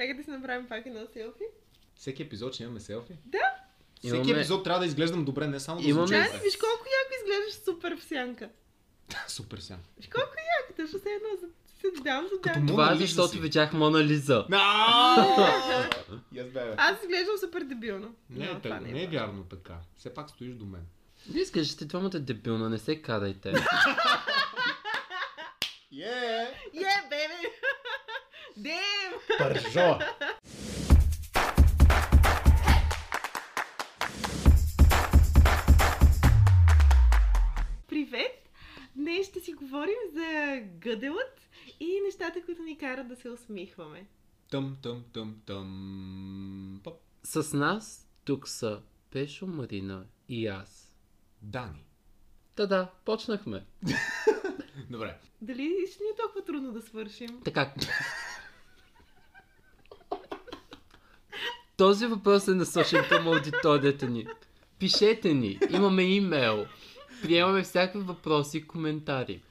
Чакай да си направим пак едно селфи. Всеки епизод ще имаме селфи? Да. Всеки Имаме- епизод трябва да изглеждам добре, не само да Имаме- звуча виж колко яко изглеждаш супер в сянка. Супер сега. Виж колко яко, точно се едно за се дам за му- Това е защото видях Мона Лиза. Аз изглеждам супер дебилно. Не, е, не е вярно така. Все пак стоиш до мен. Вие изглеждате двамата дебилна, не се кадайте. Yeah! Yeah, baby! Damn! Пържо! Привет! Днес ще си говорим за гъделът и нещата, които ни карат да се усмихваме. Тъм, тъм, тъм, тъм. Пъп. С нас тук са Пешо, Марина и аз. Дани. Та-да, почнахме. Добре. Дали ще ни е толкова трудно да свършим? Така. Този въпрос е насочен към аудиторията ни. Пишете ни, имаме имейл. Приемаме всякакви въпроси и коментари.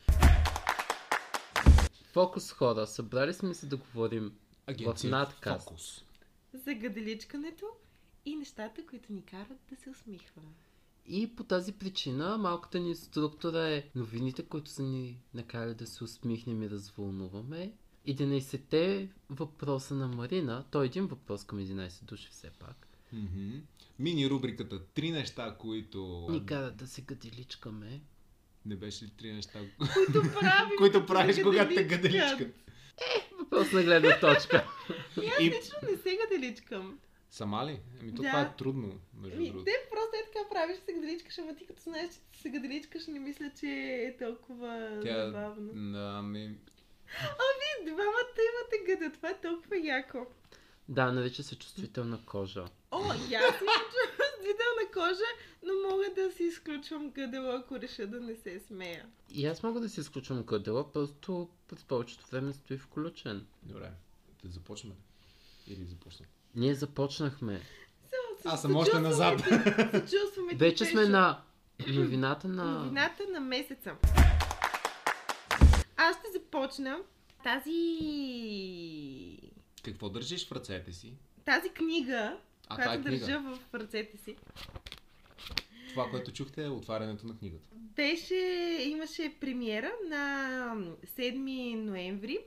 Фокус хора, събрали сме се да говорим Агенция в надкаст. Фокус. За гаделичкането и нещата, които ни карат да се усмихваме. И по тази причина малката ни структура е новините, които са ни накарали да се усмихнем и развълнуваме. 11-те въпроса на Марина, той е един въпрос към 11 души все пак, Мгм. Мини рубриката Три неща, които... ни карат да се гаделичкаме. Не беше ли три неща, Които правим, които правиш, когато те гаделичкат. гаделичкат? Въпрос на гледна точка. И аз И- лично не се гаделичкам. Сама ли? Ами то Да. това е трудно, между Ами, другото. те просто е така правиш, се гаделичкаш, ама ти като знаеш, че се гаделичкаш, не мисля, че е толкова Тя... забавно. Да, ами... Вие двамата имате гъда, това е толкова яко. Да, нарича се чувствителна кожа. О, и аз имам чувствителна кожа, но мога да си изключвам гъдела, ако реша да не се смея. И аз мога да си изключвам гъдела, просто през повечето време стои включен. Добре. Да започваме. Или започнем. Ние започнахме. Аз съм още назад. Ти, Вече сме на новината на... Новината на месеца. Аз ще започна тази... Какво държиш в ръцете си? Тази книга, А, която е книга. държа в ръцете си, Това, което чухте е отварянето на книгата. беше, имаше премиера на 7 ноември.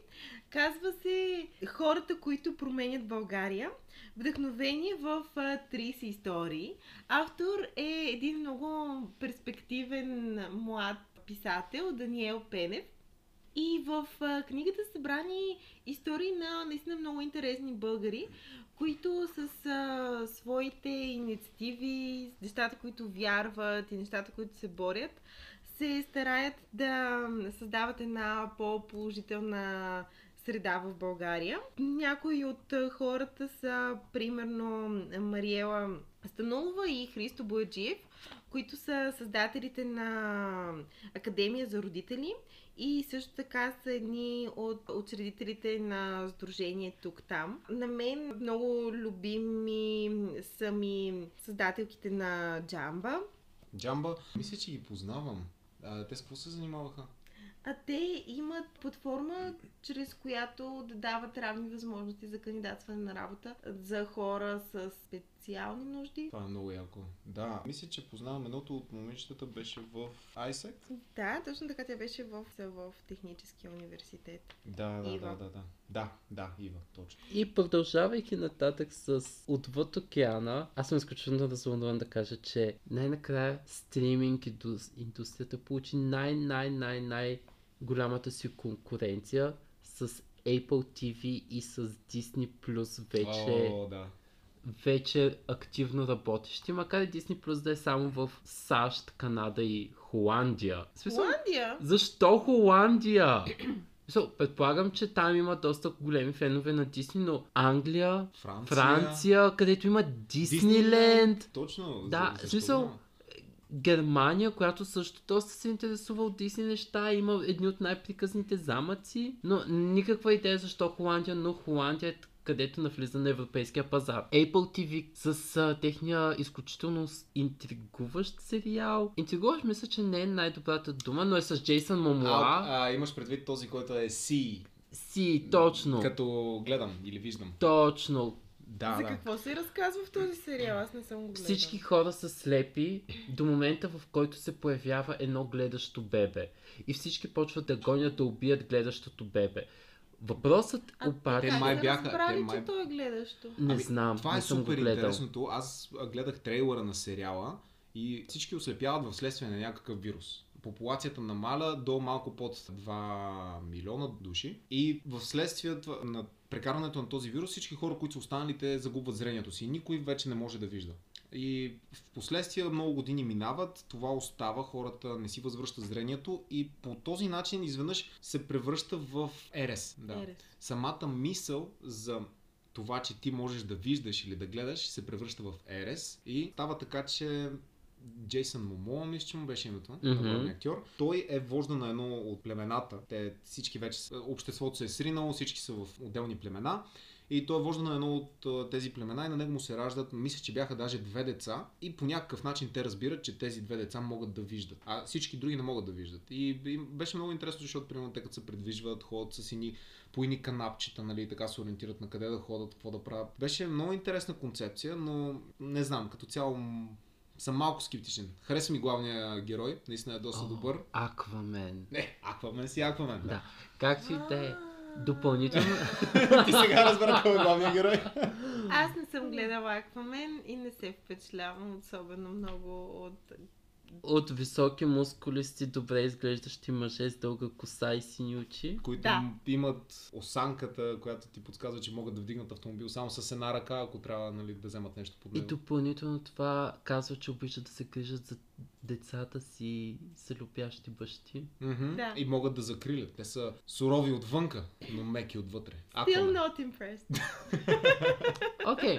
Казва се Хората, които променят България. Вдъхновение в а, 30 истории. Автор е един много перспективен млад писател, Даниел Пенев. И в а, книгата са събрани истории на наистина много интересни българи, които с а, своите инициативи, нещата, които вярват и нещата, които се борят, се стараят да създават една по-положителна среда в България. Някои от а, хората са примерно Мариела Станулова и Христо Бояджиев, които са създателите на Академия за родители и също така са едни от учредителите на Сдружение тук-там. На мен много любими са ми създателките на Джамба. Джамба, мисля, че ги познавам. А, те с какво се занимаваха? А те имат платформа, чрез която да дават равни възможности за кандидатстване на работа за хора с специални нужди. Това е много яко. Да, мисля, че познавам едното от момичетата беше в ISEC. Да, точно така тя беше в, в Техническия университет. Да, да, Ива. да, да, да. Да, да, Ива, точно. И продължавайки нататък с Отвъд океана, аз съм изключително развълнуван да кажа, че най-накрая стриминг индус- индустрията получи най-най-най-най голямата си конкуренция с Apple TV и с Disney Plus вече, О, да. вече активно работещи, макар и Disney Plus да е само в САЩ, Канада и Холандия. Смисъл, Холандия! защо Холандия? So, предполагам, че там има доста големи фенове на Дисни, но Англия, Франция. Франция, където има Дисниленд, Точно. Да, за- смисъл? Германия, която също доста се интересува от Дисни неща, има едни от най-приказните замъци, но никаква идея защо Холандия, но Холандия е където навлиза на европейския пазар. Apple TV с а, техния изключително интригуващ сериал. Интригуващ мисля, че не е най-добрата дума, но е с Джейсън Момоа. А, а, имаш предвид този, който е C. Си, точно. Като гледам или виждам. Точно. Да, За да. какво се разказва в този сериал? Аз не съм го гледала. Всички хора са слепи до момента, в който се появява едно гледащо бебе. И всички почват да гонят да убият гледащото бебе. Въпросът А обаче... как май бяха- разбрали, те че май- той е гледащо? Не Ами, знам, Това не е съм супер го гледал. интересното. Аз гледах трейлера на сериала и всички ослепяват в следствие на някакъв вирус. Популацията намаля до малко под 2 милиона души и в следствие на прекарването на този вирус всички хора, които са останали, те загубват зрението си. Никой вече не може да вижда. И в последствие много години минават, това остава, хората не си възвръщат зрението и по този начин изведнъж се превръща в ЕРЕС. Да Ерес. самата мисъл за това, че ти можеш да виждаш или да гледаш, се превръща в ЕРЕС и става така, че Джейсън Момоа, мисля, че му беше името на главния актьор. Той е вожда на едно от племената. Те всички вече, обществото се е сринало, всички са в отделни племена. И той е вожда на едно от тези племена и на него му се раждат, мисля, че бяха даже две деца и по някакъв начин те разбират, че тези две деца могат да виждат, а всички други не могат да виждат. И, и беше много интересно, защото примерно те като се предвижват, ходят с едни по едни канапчета, нали, така се ориентират на къде да ходят, какво да правят. Беше много интересна концепция, но не знам, като цяло съм малко скептичен. Хареса ми главния герой, наистина е доста О, добър. Аквамен. Не, Аквамен си Аквамен. Да. Да. Както и да е. Допълнително... Ти сега разбра кой е главният герой. Аз не съм гледала Аквамен и не се впечатлявам особено много от... От високи мускулисти, добре изглеждащи мъже с дълга коса и сини очи. които Да. имат осанката, която ти подсказва, че могат да вдигнат автомобил само с една ръка, ако трябва нали, да вземат нещо под И него. допълнително това казва, че обичат да се грижат за децата си, за любящи бащи. Мгм. Да. И могат да закрилят. Те са сурови отвънка, но меки отвътре. Still Аквамен. not impressed. Окей.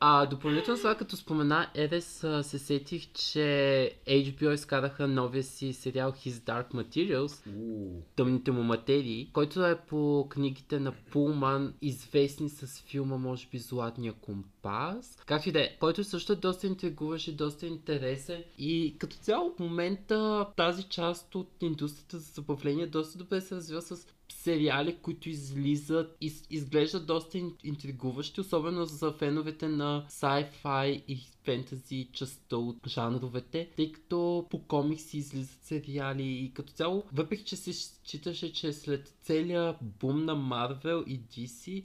А допълнително сега, като спомена Ерес, а, се сетих, че HBO изкараха новия си сериал His Dark Materials, Уу. Тъмните му материи, който е по книгите на Пулман, известни с филма, може би, Златния компас. Както и да е, който също е доста интригуващ и доста интересен. И като цяло в момента тази част от индустрията за забавление доста добре се развива с сериали, които излизат и с- изглеждат доста ин- интригуващи, особено за феновете на sci-fi и фентази частта от жанровете, тъй като по комикси излизат сериали и като цяло, въпреки че се считаше, че след целия бум на Marvel и DC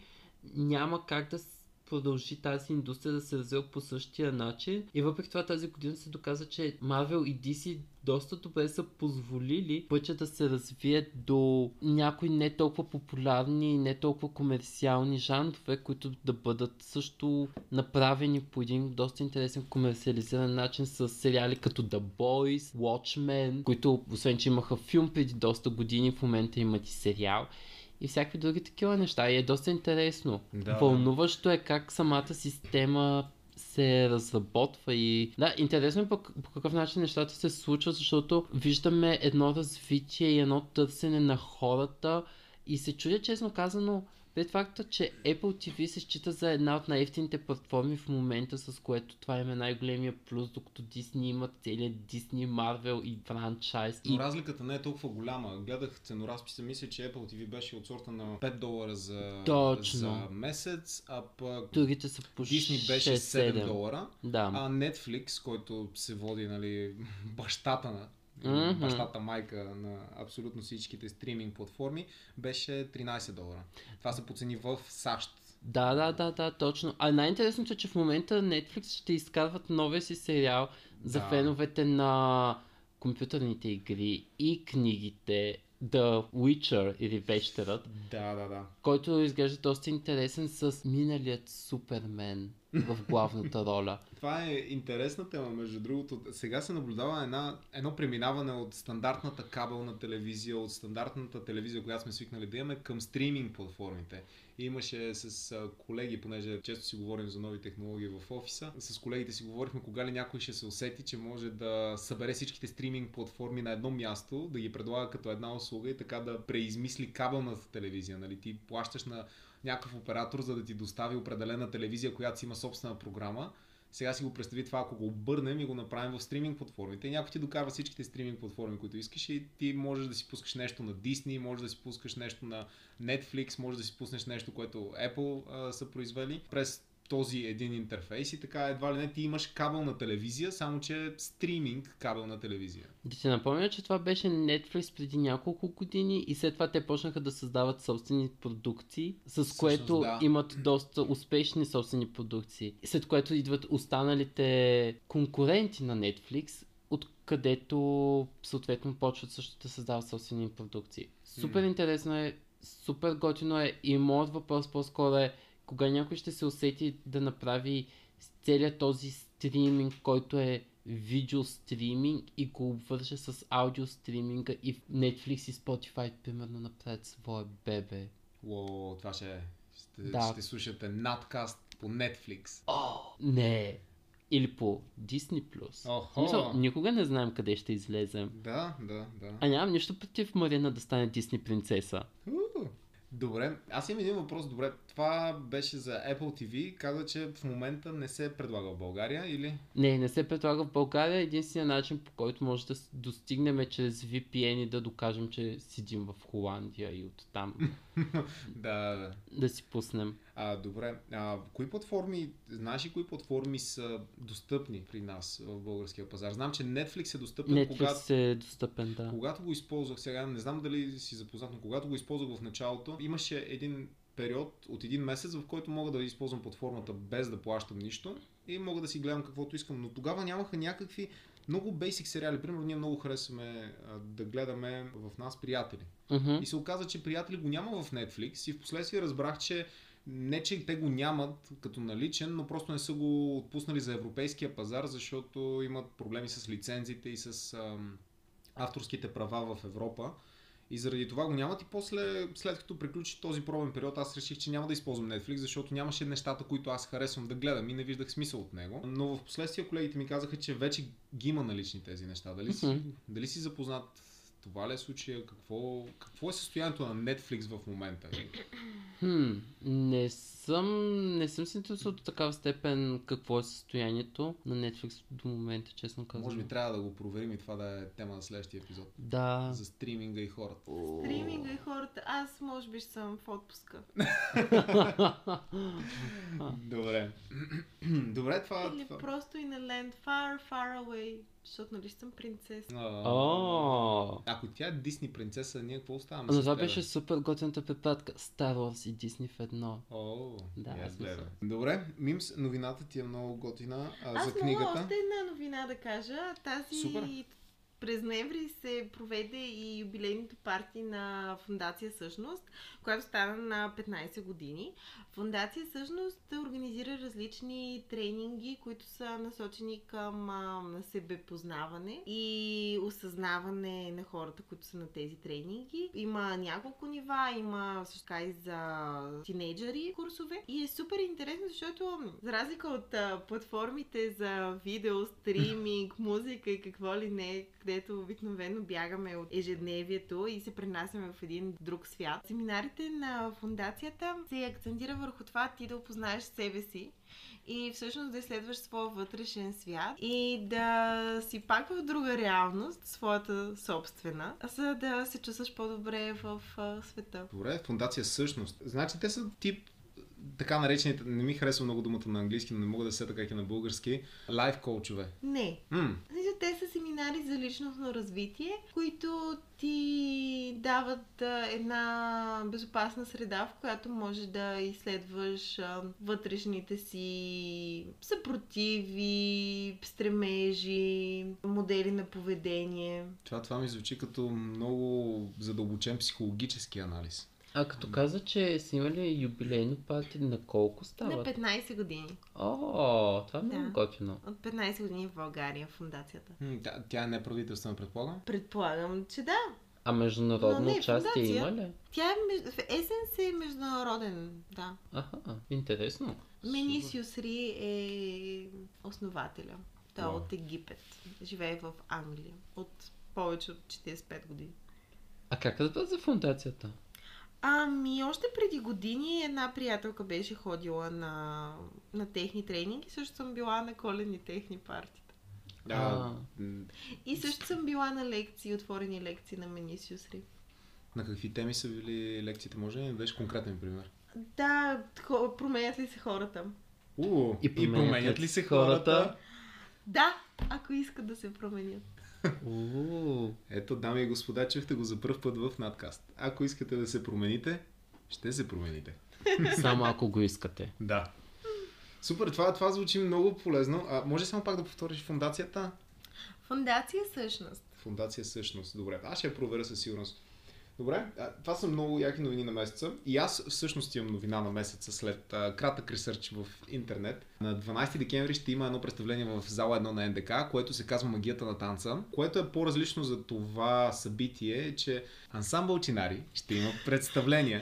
няма как да с- продължи тази индустрия да се развива по същия начин. И въпреки това тази година се доказа, че Marvel и DC доста добре са позволили пътя да се развие до някои не толкова популярни и не толкова комерциални жанрове, които да бъдат също направени по един доста интересен комерциализиран начин с сериали като The Boys, Watchmen, които освен, че имаха филм преди доста години, в момента имат и сериал и всякакви други такива неща. И е доста интересно. Да. Вълнуващо е как самата система се разработва и да, интересно е по, по какъв начин нещата се случват, защото виждаме едно развитие и едно търсене на хората и се чудя честно казано пред факта, че Apple TV се счита за една от най-ефтините платформи в момента, с което това им е най-големия плюс, докато Disney имат целият Disney, Marvel и франчайз. Но И разликата не е толкова голяма. Гледах ценоразписа, мисля, че Apple TV беше от сорта на 5 долара за, Точно. за месец, а пък другите са по Disney беше 7 6-7. долара, Да. а Netflix, който се води нали, бащата на Мгм. бащата майка на абсолютно всичките стриминг платформи, беше 13 долара. Това са по цени в САЩ. Да, да, да, да, точно. А най-интересното е, че в момента Netflix ще изкарват новия си сериал за Да. феновете на компютърните игри и книгите The Witcher или Вечерът, Да, да, да. който изглежда доста интересен с миналият Супермен в главната роля. Това е интересна тема, между другото. Сега се наблюдава една, едно преминаване от стандартната кабелна телевизия, от стандартната телевизия, която сме свикнали да имаме, към стриминг платформите. Имаше с колеги, понеже често си говорим за нови технологии в офиса, с колегите си говорихме кога ли някой ще се усети, че може да събере всичките стриминг платформи на едно място, да ги предлага като една услуга и така да преизмисли кабелната телевизия. Нали? Ти плащаш на някакъв оператор, за да ти достави определена телевизия, която си има собствена програма Сега си го представи това, ако го обърнем и го направим в стриминг платформите. И някой ти докарва всичките стриминг платформи, които искаш и ти можеш да си пускаш нещо на Disney, можеш да си пускаш нещо на Netflix, можеш да си пуснеш нещо, което Apple а, са произвели през този един интерфейс и така едва ли не ти имаш кабелна телевизия, само че стриминг кабелна телевизия. Да ти напомня, че това беше Netflix преди няколко години и след това те почнаха да създават собствени продукции, с Всъщност, което да. имат доста успешни собствени продукции. След което идват останалите конкуренти на Netflix, откъдето съответно почват също да създават собствени продукции. Супер интересно е, супер готино е и моят въпрос по-скоро е кога някой ще се усети да направи целият този стриминг, който е видео стриминг и го обвърже с аудио стриминга и Netflix и Spotify примерно направят свое бебе. О, това ще е. Ще, Да. ще слушате надкаст по Netflix. О, не! Или по Disney+. Смисъл, никога не знаем къде ще излезем. Да, да, да. А нямам нищо против Марина да стане Дисни принцеса. У, Добре, аз имам един въпрос. Добре, това беше за Apple TV. Каза, че в момента не се предлага в България или? Не, не се предлага в България. Единственият начин по който може да достигнем е чрез VPN и да докажем, че седим в Холандия и оттам да, да. да си пуснем. А, добре. А, кои платформи, знаеш ли кои платформи са достъпни при нас в българския пазар? Знам, че Netflix е достъпен, Netflix когато, е достъпен, да. когато го използвах сега, не знам дали си запознат, но когато го използвах в началото, имаше един период от един месец, в който мога да използвам платформата без да плащам нищо и мога да си гледам каквото искам, но тогава нямаха някакви много бейсик сериали. Примерно ние много харесваме а, да гледаме в нас приятели. Мгм. И се оказа, че приятели го няма в Netflix и в последствие разбрах, че не, че те го нямат като наличен, но просто не са го отпуснали за европейския пазар, защото имат проблеми с лицензите и с ам, авторските права в Европа. И заради това го нямат и после, след като приключи този пробен период, аз реших, че няма да използвам Netflix, защото нямаше нещата, които аз харесвам да гледам и не виждах смисъл от него. Но в последствие колегите ми казаха, че вече ги има налични тези неща. Дали си, дали си запознат това ли е случая? Какво, какво е състоянието на Netflix в момента? Хм, не съм, не съм се интересувал до такава степен какво е състоянието на Netflix до момента, честно казвам. Може би трябва да го проверим и това да е тема на следващия епизод. Да. За стриминга и хората. Стриминга и хората. Аз може би ще съм в отпуска. Добре. Добре, това... Или това... просто и на land far, far away. Защото нали съм принцеса. Ако тя е Дисни принцеса, ние какво оставаме но това тебе? беше супер готината препратка. Star Wars и Disney в едно. О, Да, аз. Добре, Мимс, новината ти е много готина а, Аз за мога книгата. още една новина да кажа. Тази Супер. през ноември се проведе и юбилейното парти на Фундация Същност, която стана на 15 години. Фундация Същност организира различни тренинги, които са насочени към себепознаване и осъзнаване на хората, които са на тези тренинги. Има няколко нива, има също така и за тинейджери курсове. И е супер интересно, защото за разлика от а, платформите за видео, стриминг, музика и какво ли не, където обикновено бягаме от ежедневието и се пренасяме в един друг свят. Семинарите на фундацията се акцентира върху това ти да опознаеш себе си и всъщност да изследваш своя вътрешен свят и да си пак в друга реалност, своята собствена, за да се чувстваш по-добре в света. Добре, фундация същност. Значи те са тип така наречените, не ми харесва много думата на английски, но не мога да се сета как е на български, лайф коучове. Не, М, Те са семинари за личностно развитие, които ти дават една безопасна среда, в която можеш да изследваш вътрешните си съпротиви, стремежи, модели на поведение. това, това ми звучи като много задълбочен психологически анализ. А като каза, че са имали юбилейно парти, на колко На става? 15 години. О, това е много Да. готино. От 15 години в България, фундацията. М, тя, тя е неправителствена, предполагам. Предполагам, че да. А международно Но не, участие фундация. има ли? Тя е меж... в Есенс е международен, да. Аха, интересно. Менисиус Ри е основателя. Той е Вау. от Египет. Живее в Англия. От повече от 45 години. А как разбра за фундацията? Ами, още преди години една приятелка беше ходила на, на техни тренинги. Също съм била на коледни техни партита. А, А. м, И също съм била на лекции, отворени лекции на Менисиус Ри. на какви теми са били лекциите? Може ли да дадеш конкретен пример? Да, променят ли се хората? У, И променят ли се хората? Да, ако искат да се променят. Ето, дами и господа, чухте го за първ път в надкаст. Ако искате да се промените, ще се промените. Само ако го искате. Да. Супер, това, това звучи много полезно. А, може само пак да повториш фундацията? Фундация всъщност. Фундация същност. Добре, аз ще я проверя със сигурност. Добре, това са много яки новини на месеца. И аз всъщност имам новина на месеца след а, кратък ресърч в интернет. На 12 декември ще има едно представление в зала 1 на НДК, което се казва Магията на танца, което е по-различно за това събитие, че ансамбъл Чинари ще има представление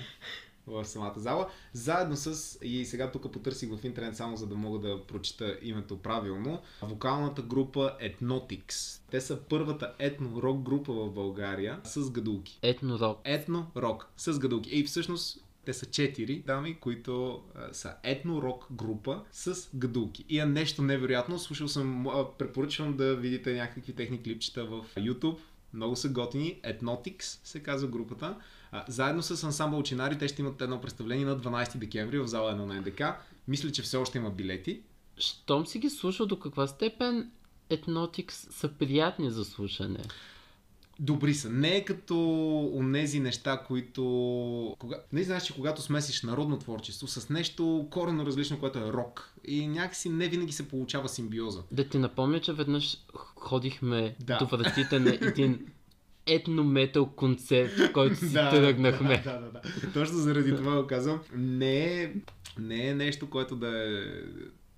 в самата зала, заедно с, и сега тук потърсих в интернет само за да мога да прочита името правилно, вокалната група Ethnotix. Те са първата етно-рок група в България с гадулки. Етно-рок. Етно-рок с гадулки. И всъщност те са четири дами, които а, са етно-рок група с гадулки. И е нещо невероятно. Слушал съм, а, препоръчвам да видите някакви техни клипчета в YouTube. Много са готини. Ethnotix се казва групата. А, заедно с ансамбъл Чинари те ще имат едно представление на 12 декември в зала 1 на НДК. Мисля, че все още има билети. Щом си ги слушал, до каква степен Етнотикс са приятни за слушане? Добри са. Не е като онези неща, които... Кога... Не знаеш, че когато смесиш народно творчество с нещо коренно различно, което е рок и някакси не винаги се получава симбиоза. Да ти напомня, че веднъж ходихме Да. до вратите на един етно-метал концерт, в който си тръгнахме. Да, да, да. Точно заради това го казвам. Не е, не е нещо, което да е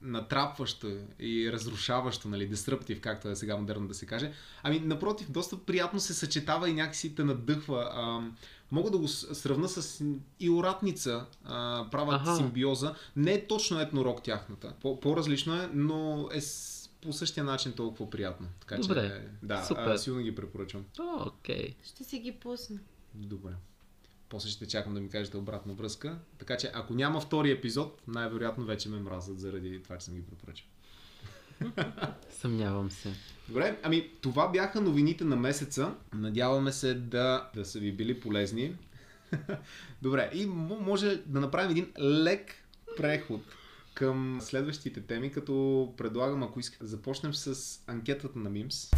натрапващо и разрушаващо, нали, деструптив, както е сега модерно да се каже. Ами, напротив, доста приятно се съчетава и някакси те надъхва. А, мога да го сравна с и уратница, а, правят Аха. симбиоза. Не е точно етнорок тяхната. По- по-различно е, но е с- по същия начин толкова приятно. Така Добре. че, да, Супер. а, силно ги препоръчвам. О, окей. Ще си ги пусна. Добре. После ще чакам да ми кажете обратна връзка. Така че ако няма втори епизод, най-вероятно вече ме мразят заради това, че съм ги препоръчал. Съмнявам се. Добре, ами това бяха новините на месеца. Надяваме се да, да са ви били полезни. Добре, и може да направим един лек преход към следващите теми, като предлагам, ако искате, започнем с анкетата на Мимс.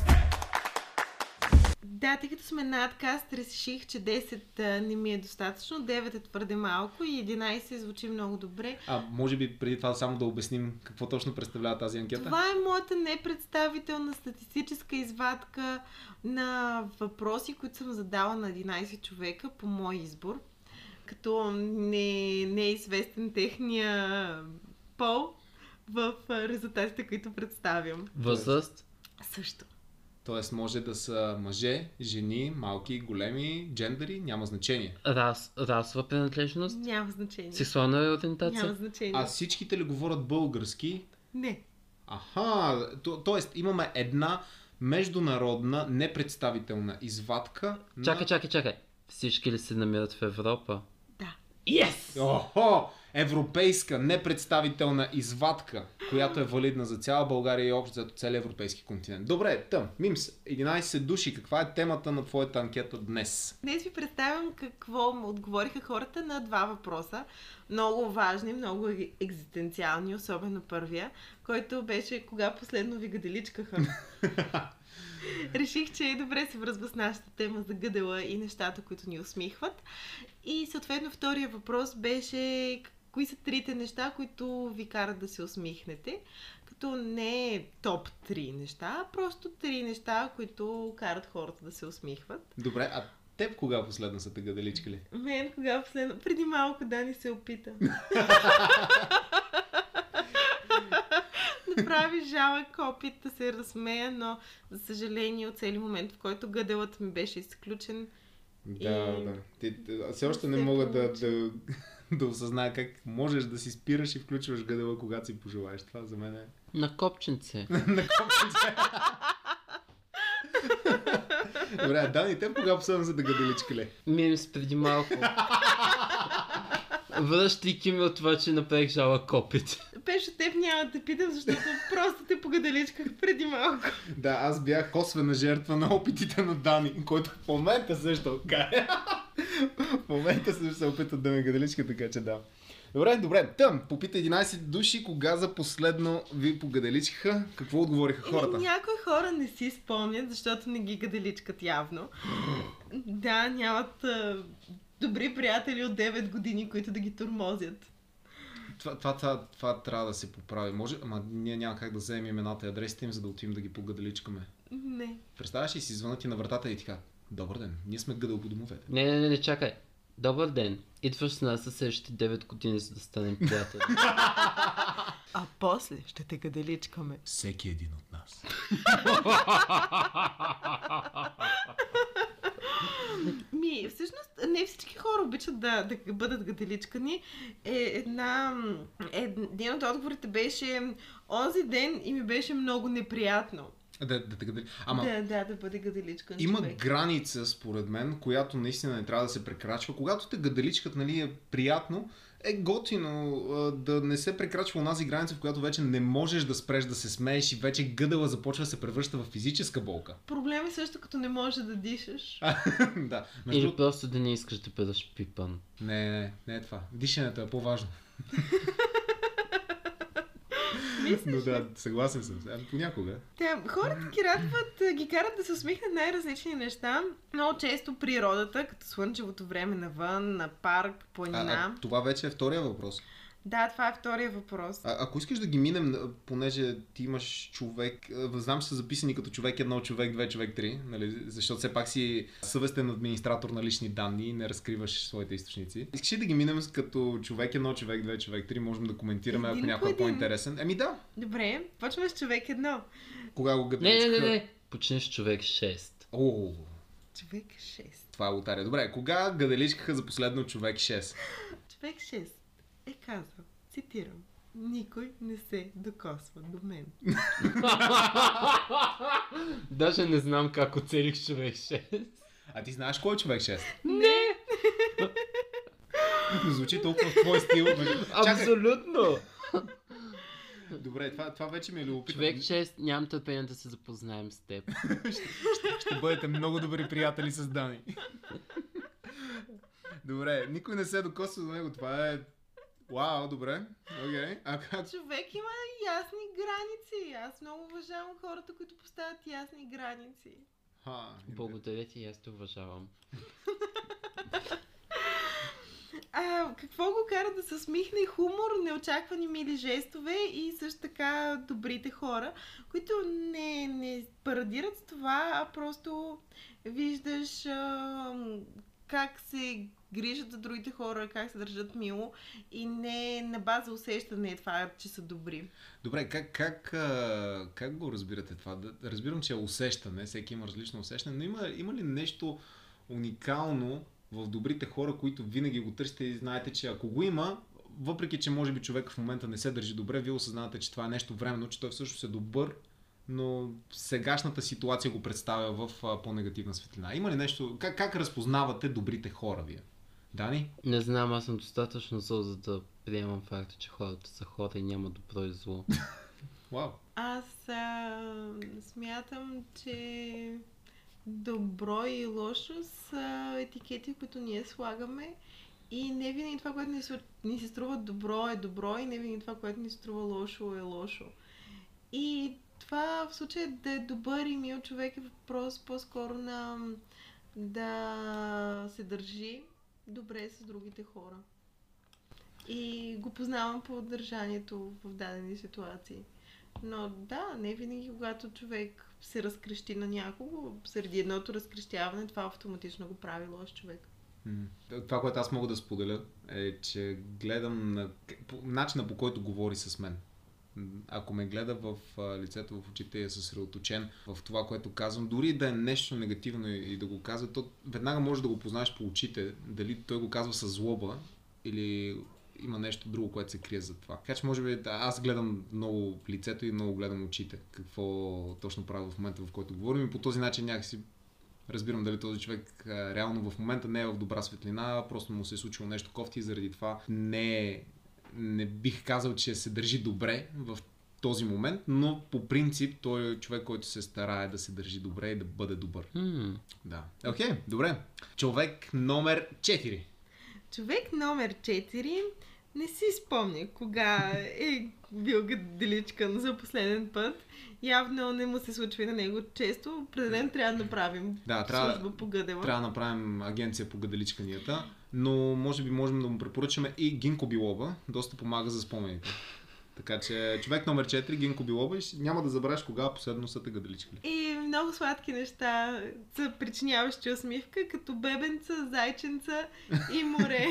Да, тъй като сме надкаст, реших, че 10 а, не ми е достатъчно, 9 е твърде малко и 11 звучи много добре. А може би преди това само да обясним какво точно представлява тази анкета? Това е моята непредставителна статистическа извадка на въпроси, които съм задала на 11 човека по мой избор. Като не, не е известен техния пол в резултатите, които представям. Възраст? Също. Тоест може да са мъже, жени, малки, големи, джендери, няма значение. Рас, расова принадлежност? Няма значение. Сексуална ориентация? Няма значение. А всичките ли говорят български? Не. Аха, то, тоест имаме една международна непредставителна извадка Чакай, на... чакай, чакай. Всички ли се намират в Европа? Да. Yes! Охо! Европейска непредставителна извадка, която е валидна за цяла България и общо за целия европейски континент. Добре, тъм, Мимс, 11 души, каква е темата на твоята анкета днес? Днес ви представям какво отговориха хората на два въпроса. Много важни, много е- екзистенциални, особено първия, който беше кога последно ви гаделичкаха. Реших, че е добре се връзва с нашата тема за гъдела и нещата, които ни усмихват. И съответно втория въпрос беше кои са трите неща, които ви карат да се усмихнете. Като не е топ 3 неща, а просто три неща, които карат хората да се усмихват. Добре, а теб кога последно са те гаделичкали? Мен кога последно? Преди малко Дани се опита. Направи жалък опит да се разсмея, но за съжаление от цели момент, в който гъделът ми беше изключен. Да, И- да. Ти, все още не мога да, да, да осъзная как можеш да си спираш и включваш гъдела, когато си пожелаеш. Това за мен е На копченце. на копченце. Добре, Дани, теб кога последно за да гаделичкали? Мимс преди малко. Връщайки ми от това, че направих жалък опит. Пешо, теб няма да те питам, защото просто те погаделичках преди малко. Да, аз бях косвена жертва на опитите на Дани, който в момента също кае. В момента също се опита да ме гаделичка, така че да. Добре, добре. Тъм, попита 11 души, кога за последно ви погаделичаха, какво отговориха хората? И, някои хора не си спомнят, защото не ги гаделичкат явно. да, нямат а, добри приятели от 9 години, които да ги турмозят. Това, това, това, това трябва да се поправи. Може, ама ние няма как да вземем имената и адресите им, за да отидем да ги погаделичкаме. Не. Представяш ли си, звънат на вратата и така. Добър ден, ние сме гъдъл по домовете. Не, не, не, не, чакай. Добър ден. Идваш с нас за следващите 9 години, за да станем приятели. А после ще те гаделичкаме. Всеки един от нас. Ми, всъщност, не всички хора обичат да, да бъдат гаделичкани. Е, една, един от отговорите беше, онзи ден и ми беше много неприятно. Да, да, да, да. Ама, Да, да, да бъде гаделичкан Има човек. граница, според мен, която наистина не трябва да се прекрачва. Когато те гаделичкат, нали, е приятно, е готино а, да не се прекрачва онази граница, в която вече не можеш да спреш да се смееш и вече гъдала започва да се превръща в физическа болка. Проблем е също като не можеш да дишаш. да. Между Или просто да не искаш да бъдеш пипан. не, не, не е това. Дишането е по-важно. Мислиш Но да, съгласен съм. Е, Понякога. Те, хората ги радват, а, ги карат да се усмихнат най-различни неща. Много често природата, като слънчевото време навън, на парк, А, планина. а, това вече е втория въпрос. Да, това е втория въпрос. А, ако искаш да ги минем, понеже ти имаш човек, знам, че са записани като човек едно, човек две, човек три, нали? защото все пак си съвестен администратор на лични данни и не разкриваш своите източници. Искаш ли да ги минем като човек едно, човек две, човек три, можем да коментираме, ако Един някой е по-интересен. Еми да, Добре, почваме с човек едно. кога го Не, гаделичка. не, не, не. Почни с човек 6. О, Човек 6. това е лотария. Добре, кога гаделичкаха за последно човек 6? Човек 6 е казал, цитирам, никой не се докосва до мен. Даже не знам как оцелих човек 6. А ти знаеш кой е човек 6? Не! Звучи толкова в твой стил. Чакай, Абсолютно! добре, това, това вече ми е любопитно. Човек 6, нямам търпение да се запознаем с теб. Ще бъдете много добри приятели с Дани. Добре, никой не се е докосва до него. Това е... Вау, добре. Окей. Okay. А как? Човек има ясни граници. Аз много уважавам хората, които поставят ясни граници. Ха, Благодаря ти аз те уважавам. А, какво го кара да се смихне хумор, неочаквани мили жестове и също така добрите хора, които не, не парадират с това, а просто виждаш а, как се грижат за другите хора, как се държат мило и не на база усещане това, че са добри. Добре, как, как, как го разбирате това? Разбирам, че е усещане, всеки има различно усещане, но има, има ли нещо уникално в добрите хора, които винаги го търсите и знаете, че ако го има, въпреки, че може би човек в момента не се държи добре, вие осъзнавате, че това е нещо временно, че той всъщност е добър, но сегашната ситуация го представя в по-негативна светлина. Има ли нещо, как, как разпознавате добрите хора вие? Дани? Не знам, аз съм достатъчно зъл, за да приемам факта, че хората са хора и няма добро и зло. Вау. Аз а, смятам, че добро и лошо са етикети, които ние слагаме. И не винаги това, което ни се, ни се струва добро е добро и не винаги това, което ни се струва лошо е лошо. И това в случай да е добър и мил човек е въпрос по-скоро на да се държи добре с другите хора. И го познавам по държанието в дадени ситуации. Но да, не винаги, когато човек се разкрещи на някого, среди едното разкрещяване, това автоматично го прави лош човек. Това, което аз мога да споделя е, че гледам на начина по който говори с мен. Ако ме гледа в лицето, в очите и е съсредоточен в това, което казвам, дори да е нещо негативно и, да го казва, то веднага може да го познаеш по очите, дали той го казва с злоба или има нещо друго, което се крие за това. Така че може би да, аз гледам много лицето и много гледам очите. Какво точно правя в момента, в който говорим и по този начин някакси разбирам дали този човек реално в момента не е в добра светлина, просто му се е случило нещо кофти и заради това не е не бих казал, че се държи добре в този момент, но по принцип той е човек, който се старае да се държи добре и да бъде добър. М, Да. Окей, okay, добре. Човек номер 4. Човек номер 4 не си спомня кога е бил гаделичкан за последен път. Явно не му се случва и на него често. Определено трябва да направим Да, трябва- служба по гъдела. Трябва да направим агенция по гадаличканията, но може би можем да му препоръчаме и Гинко Билоба. Доста помага за спомените. Така че човек номер 4, Гинко Билоба, и няма да забравиш кога последно са те гадаличкали. И много сладки неща са причиняващи усмивка, като бебенца, зайченца и море.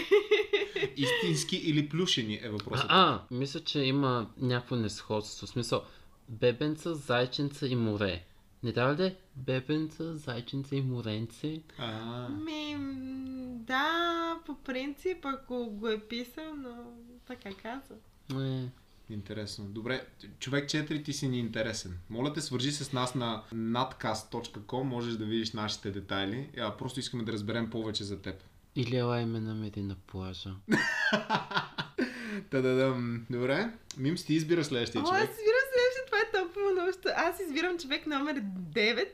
Истински или плюшени е въпросът. А, а, мисля, че има някакво несходство. В смисъл, бебенца, зайченца и море. Не трябва ли да е бебенца, зайченца и моренце? а. Ми, да, по принцип, ако го е писал, но така каза. Не. Интересно. Добре, човек 4 ти си ни интересен. Моля те, свържи се с нас на nadcast.com, можеш да видиш нашите детайли. А, просто искаме да разберем повече за теб. Или ела ме намери на плажа. Та-да-дам. Добре. Мимс, ти избира следващия О, човек. аз избирам много. що- Аз избирам човек номер 9,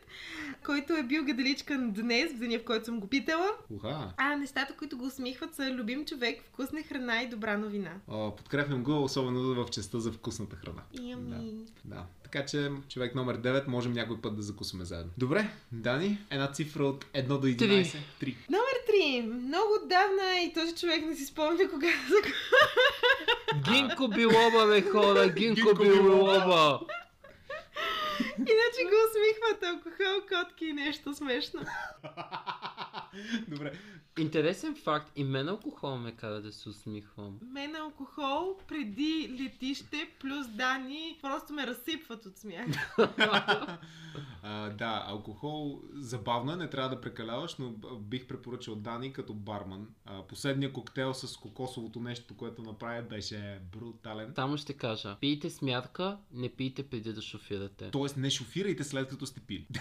който е бил гадаличкан днес, в деня в който съм го питала. Уха. А нещата, които го усмихват са любим човек, вкусна храна и добра новина. О, подкрепям го, особено в частта за вкусната храна. Ями. Да. Така че, човек номер 9, можем някой път да закусваме заедно. Добре, Дани, една цифра от 1 до 11. 3. Номер 3. Много отдавна и този човек не си спомня кога за Гинко Билоба, бе хора! Гинко Гинко Билоба. Билоба! Иначе го усмихват алкохол, котки и нещо смешно. Добре. Интересен факт, и мен алкохол ме кара да се усмихвам. Мен алкохол преди летище плюс Дани просто ме разсипват от смях. а, да, алкохол забавно е, не трябва да прекаляваш, но бих препоръчал Дани като барман. А, последния коктейл с кокосовото нещо, което направи, беше брутален. Само ще кажа, пийте смятка, не пийте преди да шофирате. Тоест не шофирайте след като сте пили.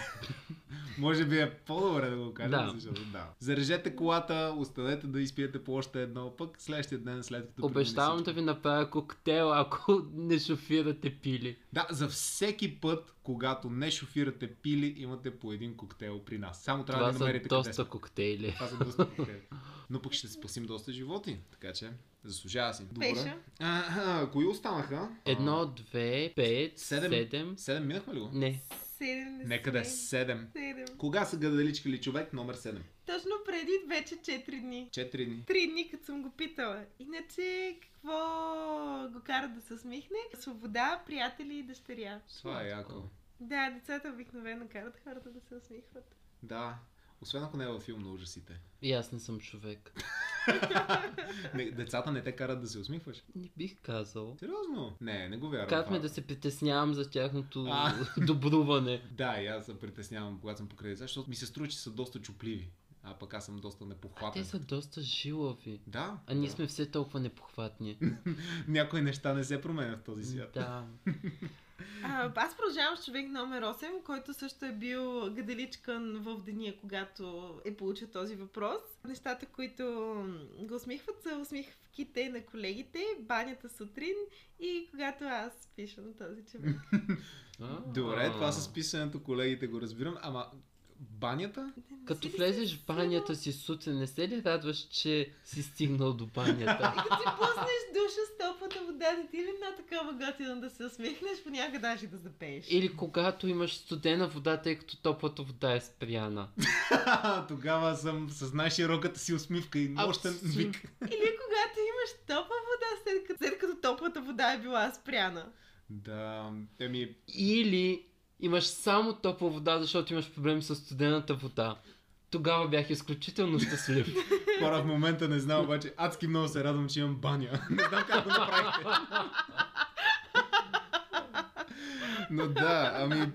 Може би е по-добре да го кажем, Да. защото да. Зарежете колата, останете да изпиете по още едно, пък следващия ден след като Обещавам да ви направя коктейл, ако не шофирате пили. Да, за всеки път, когато не шофирате пили, имате по един коктейл при нас. Само трябва Това да са намерите къде доста сме. коктейли. Това са доста коктейли. Но пък ще спасим доста животи, така че заслужава си. Пеша. А, а, кои останаха? Едно, две, пет, Седем. седем. Седем минахме ли го? Не. 70. Нека да е седем. 7. Кога са гадаличкали човек номер 7? Точно преди вече 4 дни. 4 дни. Три дни, като съм го питала. Иначе, какво го кара да се усмихне? Свобода, приятели и дъщеря. Това е яко. Да, децата обикновено карат хората да се усмихват. Да. Освен ако не е във филм на ужасите. И аз не съм човек. Не, децата не те карат да се усмихваш. Не бих казал. Сериозно? Не, не го вярвам. Карат ме да се притеснявам за тяхното А. добруване. Да, и аз се притеснявам, когато съм покрай деца, защото ми се струва, че са доста чупливи. А пък аз съм доста непохватен. Те са доста жилави. Да. А ние да. сме все толкова непохватни. Някои неща не се променят в този свят. Да. А, аз продължавам с човек номер 8, който също е бил гаделичкан в деня, когато е получил този въпрос. Нещата, които го усмихват, са усмивките на колегите, банята сутрин и когато аз пиша на този човек. Добре, това с писането, колегите го разбирам, ама банята? Като влезеш в банята си сутрин, не се ли радваш, че си стигнал до банята? Като си пуснеш душа с топлата вода, не ти ли на такава готина да се усмихнеш, понякога даже да запееш. Или когато имаш студена вода, тъй като топлата вода е спряна. Тогава съм с най-широката си усмивка и Абсолютно. вик. Или когато имаш топла вода, след като, след като топлата вода е била спряна. Да, еми, Или имаш само топла вода, защото имаш проблем с студената вода. Тогава бях изключително щастлив. хора в момента не знам, обаче адски много се радвам, че имам баня. Не знам как го направихте. Но да, ами...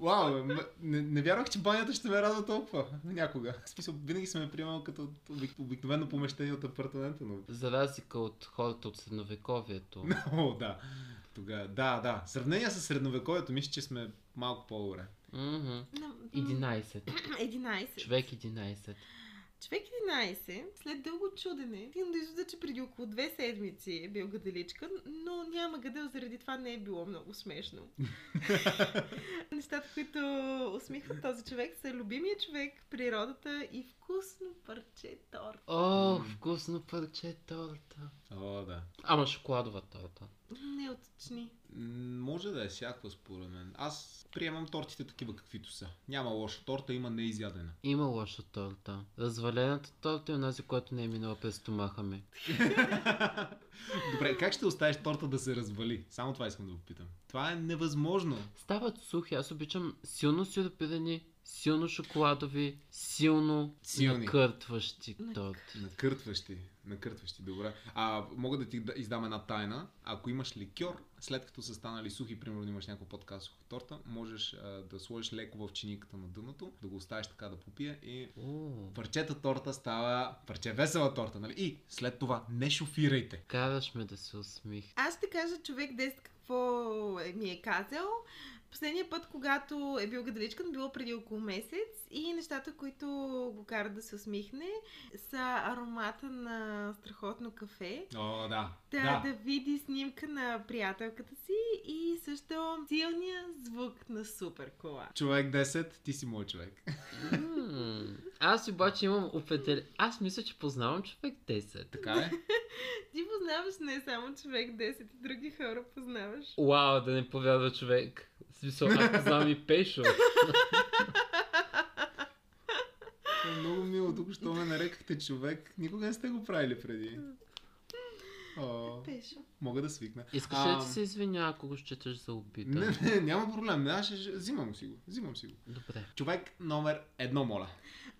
Вау, не, не вярвах, че банята ще ме радва толкова. Някога. В смисъл, винаги съм я приемал като обик, обикновено помещение от апартамента, но... За разлика от хората от средновековието. О, да. Тогава, да, да. В сравнение с средновековието, мисля, че сме малко по-добре. На- 11. 11. Човек 11. Човек 11, след дълго чудене, стигна до извода, че преди около две седмици е бил гаделичка, но няма гадел, заради това не е било много смешно. Нещата, които усмихват този човек са любимия човек, природата и вкусно парче торт. О, вкусно парче торта. О, да. Ама шоколадова торта. Не уточни. Може да е всякаква според мен. Аз приемам тортите такива каквито са. Няма лоша торта, има неизядена. Има лоша торта. Развалената торта е онази, която не е минала през стомаха ми. Добре, как ще оставиш торта да се развали? Само това искам да попитам. Това е невъзможно. Стават сухи. Аз обичам силно сиропирани, силно шоколадови, силно Силни. накъртващи Нак- торти. Накъртващи. Накъртващи, добре. А мога да ти да- издам една тайна. Ако имаш ликьор, след като са станали сухи, примерно имаш някаква подкасова торта, можеш а, да сложиш леко в чиниката на дъното, да го оставиш така да попие и О, парчета торта става парче весела торта, нали? И след това не шофирайте. караш ме да се усмих. Аз ще кажа човек 10 какво ми е казал. Последния път, когато е бил гаделичкан, било преди около месец и нещата, които го карат да се усмихне, са аромата на страхотно кафе, О, да. да, да види снимка на приятелката си и също силния звук на супер кола. Човек 10, ти си мой човек. Аз обаче имам определен... Аз мисля, че познавам човек 10. Така е? Ти познаваш не само човек 10 и други хора познаваш. Вау, да не повярва човек. В смисъл, аз познавам и Пешо. Е много мило. Тук, що ме нарекахте човек, никога не сте го правили преди. О, Пешо. мога да свикна. Искаш ли да се извиня, ако го считаш за обида? Не, не, няма проблем. Аз ще, ще- взимам си го. Взимам си го. Добре. Човек номер едно, моля.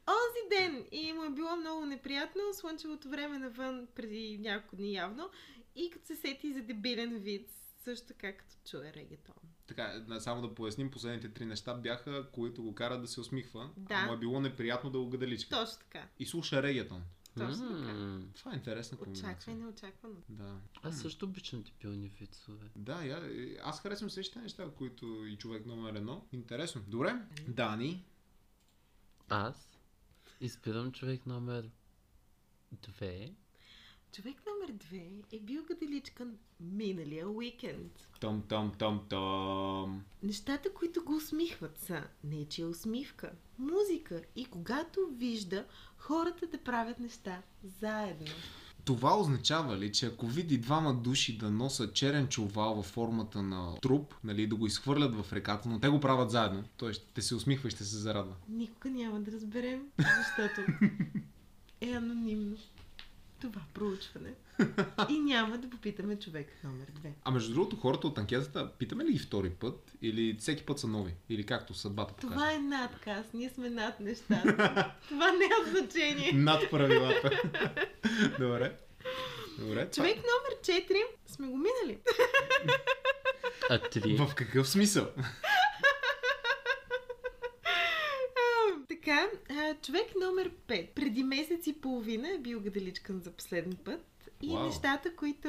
Онзи ден и му е било много неприятно, слънчевото време навън преди няколко дни явно и като се сети за дебилен вид, също така като чуе регетон. Така, на- само да поясним, последните три неща бяха, които го карат да се усмихва. Да. А му е било неприятно да го гаделичка. Точно така. И слуша регетон. Точно така. Това е интересна комбинация. Очаква и неочаквано. Да. Аз също обичам дебилни вицове. Да, я, е, аз харесвам същите неща, които и човек номер едно. Интересно. Добре. Дани. Аз избирам човек номер 2. Човек номер две е бил гаделичкан миналия уикенд. Том, том, том, том. Нещата, които го усмихват са нечия усмивка, музика и когато вижда хората да правят неща заедно. Това означава ли, че ако види двама души да носят черен чувал във формата на труп, нали, да го изхвърлят в реката, но те го правят заедно, той ще се усмихва и ще се зарадва. Никога няма да разберем, защото е анонимно. Това проучване. И няма да попитаме човек номер две. А между другото, хората от анкетата, питаме ли ги втори път или всеки път са нови? Или както съдбата покаже? Това е надказ. Ние сме над нещата. Това няма значение. Над правилата. Добре. Добре. Човек номер 4 сме го минали. А 3. Това- В какъв смисъл? Така, човек номер 5. Преди месец и половина е бил гаделичкан за последен път. И Вау. нещата, които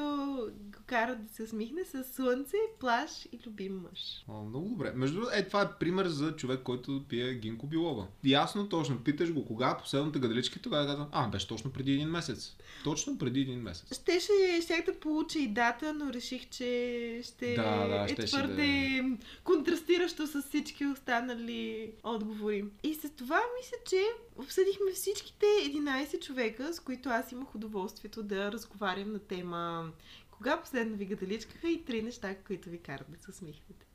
го карат да се усмихне са слънце, плаж и любим мъж. О, много добре. Между другото, е, това е пример за човек, който пие гинко билова. Ясно, точно. Питаш го кога последната гаделичка тогава казвам, а, беше точно преди един месец. Точно преди един месец. Щеше, щях да получа и дата, но реших, че ще Да, да, е твърде контрастиращо с всички останали отговори. И с това мисля, че обсъдихме всичките 11 човека, с които аз имах удоволствието да разговарям на тема кога последно ви гадаличкаха и три неща, които ви карат да се усмихнете.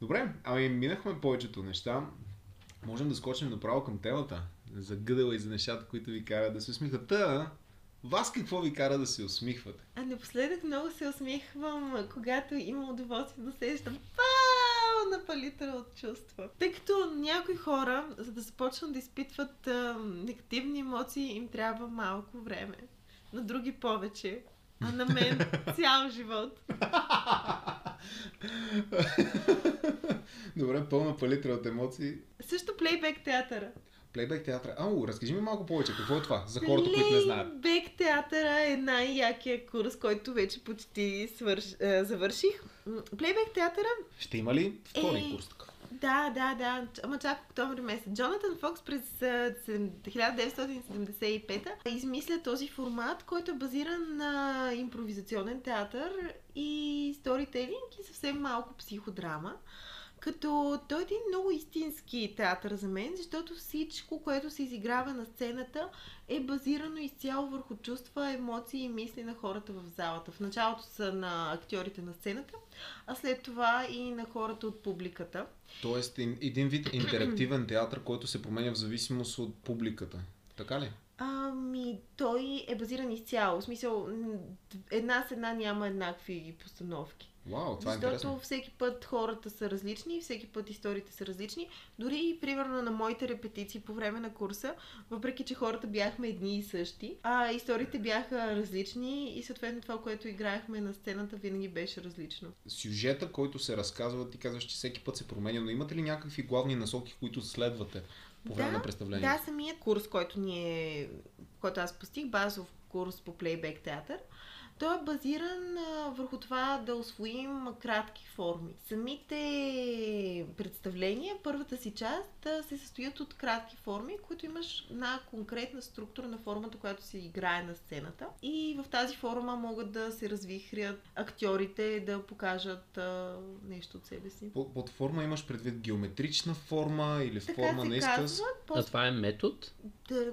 Добре, ами минахме повечето неща. Можем да скочим направо към темата. За гъдела и за нещата, които ви карат да се усмихват. Та, вас какво ви кара да се усмихвате? А напоследък много се усмихвам, когато имам удоволствие да сещам пълна палитра от чувства. Тъй като някои хора, за да започнат да изпитват а, негативни емоции, им трябва малко време. На други повече. А на мен цял живот. Добре, пълна палитра от емоции. Също плейбек театъра. Плейбек театър. Ау, разкажи ми малко повече. Какво е това? За хората, които не знаят. Бек театъра е най-якия курс, който вече почти свърш... е, завърших. Плейбек театъра Ще има ли втори Е, курс така? Да, да, да. Ама чак октомври месец. Джонатан Фокс през а, седем- 1975 измисля този формат, който е базиран на импровизационен театър и сторителинг и съвсем малко психодрама. Като той е един много истински театър за мен, защото всичко, което се изиграва на сцената, е базирано изцяло върху чувства, емоции и мисли на хората в залата. В началото са на актьорите на сцената, а след това и на хората от публиката. Тоест ин- един вид интерактивен театър, който се променя в зависимост от публиката. Така ли? Ами, той е базиран изцяло. В смисъл, една с една няма еднакви постановки. Вау, това е Защото интересно. всеки път хората са различни, всеки път историите са различни. Дори и примерно на моите репетиции по време на курса, въпреки че хората бяхме едни и същи, а историите бяха различни и съответно това, което играехме на сцената, винаги беше различно. Сюжета, който се разказва, ти казваш, че всеки път се променя, но имате ли някакви главни насоки, които следвате по време Да, на представлението? Да, самият курс, който ние, който аз постиг, базов курс по плейбек театър, той е базиран а, върху това да освоим кратки форми. Самите представления, първата си част, а, се състоят от кратки форми, които имаш една конкретна структура на формата, която се играе на сцената. И в тази форма могат да се развихрят актьорите, да покажат а, нещо от себе си. Под, под форма имаш предвид геометрична форма или Така форма се на изказ? казва. А това е метод? Да,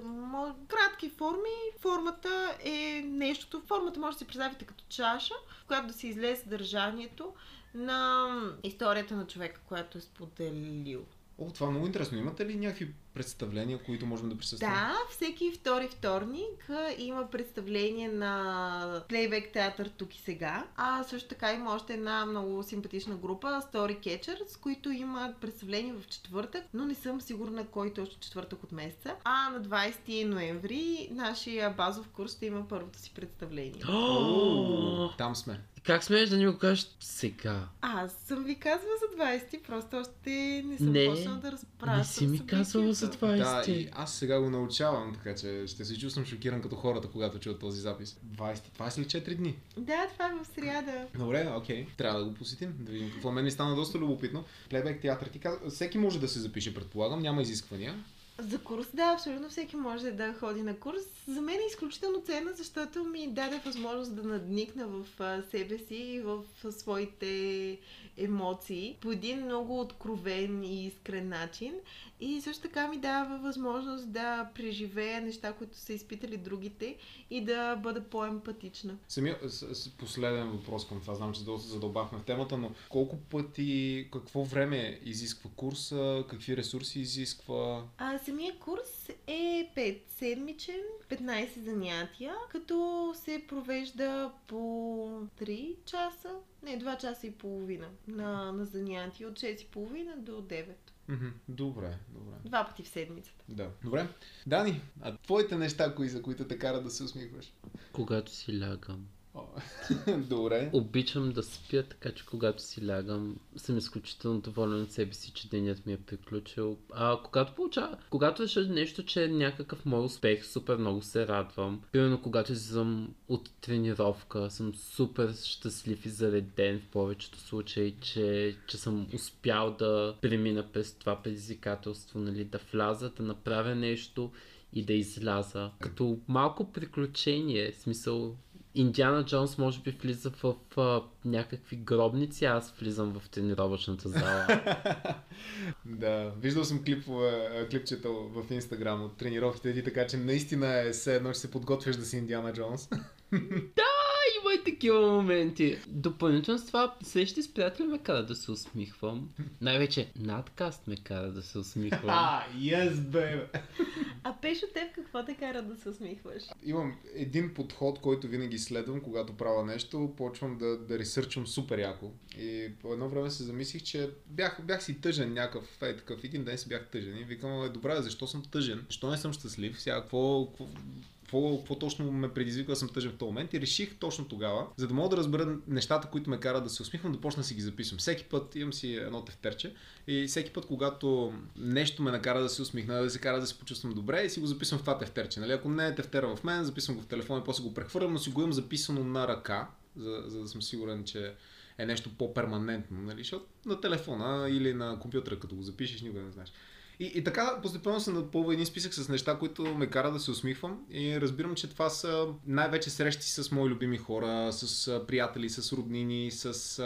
кратки форми. Формата е нещото. Формата може да си представите като чаша, в която да се излезе съдържанието на историята на човека, която е споделил. О, това е много интересно. Имате ли някакви представления, които можем да присъстваме? Да, всеки втори вторник има представление на плейбек театър тук и сега. А също така има още една много симпатична група, Story Catcher, с които имат представление в четвъртък, но не съм сигурна кой точно четвъртък от месеца. А на 20 ноември нашия базов курс ще има първото си представление. Там сме. Как смееш да ни го кажеш сега? Аз съм ви казвала за 20, просто още не съм Не, почнала да разпращам Не си ми казвала за. 20. Да, и аз сега го научавам, така че ще се чувствам шокиран като хората, когато чуят този запис. 20. Това след 4 дни. Да, това е в сряда. Добре, окей. Трябва да го посетим, да видим какво. Мен ми стана доста любопитно. Плейбек театър, ти каза, всеки може да се запише, предполагам, няма изисквания. За курс, да, абсолютно всеки може да ходи на курс. За мен е изключително ценна, защото ми даде възможност да надникна в себе си и в своите емоции по един много откровен и искрен начин. И също така ми дава възможност да преживея неща, които са изпитали другите и да бъда по-емпатична. Самия, последен въпрос към това. Знам, че доста задълбахме в темата, но колко пъти, какво време изисква курса, какви ресурси изисква? А, самия курс е 5 седмичен, 15 занятия, като се провежда по 3 часа, не, 2 часа и половина на, на занятия, от 6 и половина до 9. Мгм, Добре, добре. Два пъти в седмицата. Да. Добре. Дани, а твоите неща, кои са, които те карат да се усмихваш? Когато си лягам. Добре. Обичам да спя, така че когато си лягам, съм изключително доволен от себе си, че денят ми е приключил. А когато получава, когато реша нещо, че е някакъв мой успех, супер много се радвам. Примерно, когато излизам от тренировка, съм супер щастлив и зареден в повечето случаи, че, че съм успял да премина през това предизвикателство, нали, да вляза, да направя нещо и да изляза. Като малко приключение, смисъл Индиана Джонс може би влиза в, в някакви гробници, аз влизам в тренировъчната зала. да, виждал съм клипове, клипчета в Инстаграм от тренировките ти, така че наистина е все едно, че се подготвяш да си Индиана Джонс. И такива моменти. Допълнително с това, срещи с приятели ме кара да се усмихвам. Най-вече надкаст ме кара да се усмихвам. А, yes, бебе! А Пешо, теб какво те кара да се усмихваш? Имам един подход, който винаги следвам, когато правя нещо, почвам да, да ресърчвам супер яко. И по едно време се замислих, че бях, бях си тъжен някакъв, е такъв, един ден си бях тъжен и викам, е, добре, защо съм тъжен? Защо не съм щастлив? Сега, какво, какво, какво, точно ме предизвиква да съм тъжен в този момент и реших точно тогава, за да мога да разбера нещата, които ме карат да се усмихвам, да почна да си ги записвам. Всеки път имам си едно тефтерче и всеки път, когато нещо ме накара да се усмихна, да се кара да се почувствам добре, си го записвам в това тефтерче. Нали? Ако не е тефтера в мен, записвам го в телефона и после го прехвърлям, но си го имам записано на ръка, за, за да съм сигурен, че е нещо по-перманентно, нали? Защото на телефона или на компютъра, като го запишеш, никога не знаеш. И, и така постепенно се напълва един списък с неща, които ме кара да се усмихвам и разбирам, че това са най-вече срещи с мои любими хора, с приятели, с роднини, с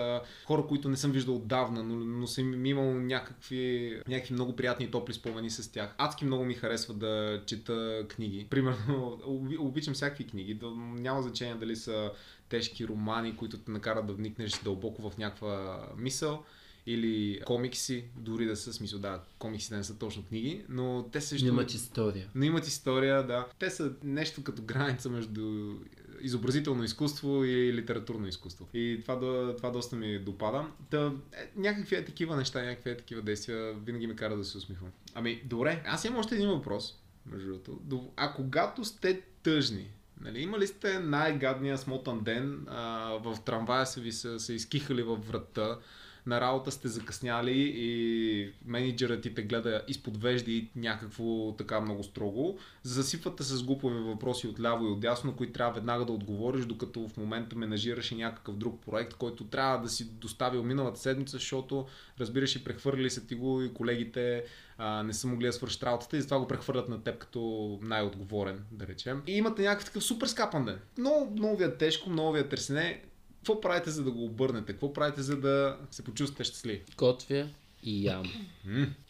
хора, които не съм виждал отдавна, но, но съм имал някакви, някакви много приятни и топли спомени с тях. Адски много ми харесва да чета книги. Примерно, обичам всякакви книги, няма значение дали са тежки романи, които те накарат да вникнеш дълбоко в някаква мисъл или комикси, дори да са смисъл, да, комиксите не са точно книги, но те също... Но имат история. Но имат история, да. Те са нещо като граница между изобразително изкуство и литературно изкуство. И това, това доста ми допада. Та, е, някакви е такива неща, някакви е такива действия винаги ме кара да се усмихвам. Ами, добре, аз имам още един въпрос, между другото. А когато сте тъжни, Нали, имали сте най-гадния смотан ден, а, в трамвая са ви се, се изкихали във врата, на работа сте закъсняли и менеджерът ти те гледа изпод вежди някакво така много строго, засипвате с глупови въпроси от ляво и от дясно, които трябва веднага да отговориш, докато в момента менажираш и някакъв друг проект, който трябва да си доставил миналата седмица, защото разбираш и прехвърли се ти го и колегите а, не са могли да свършат работата и затова го прехвърлят на теб като най-отговорен, да речем. И имате някакъв такъв супер скапан ден. Много, много ви е тежко, много ви е търсене какво правите за да го обърнете? Какво правите за да се почувствате щастливи? Готвя и ям.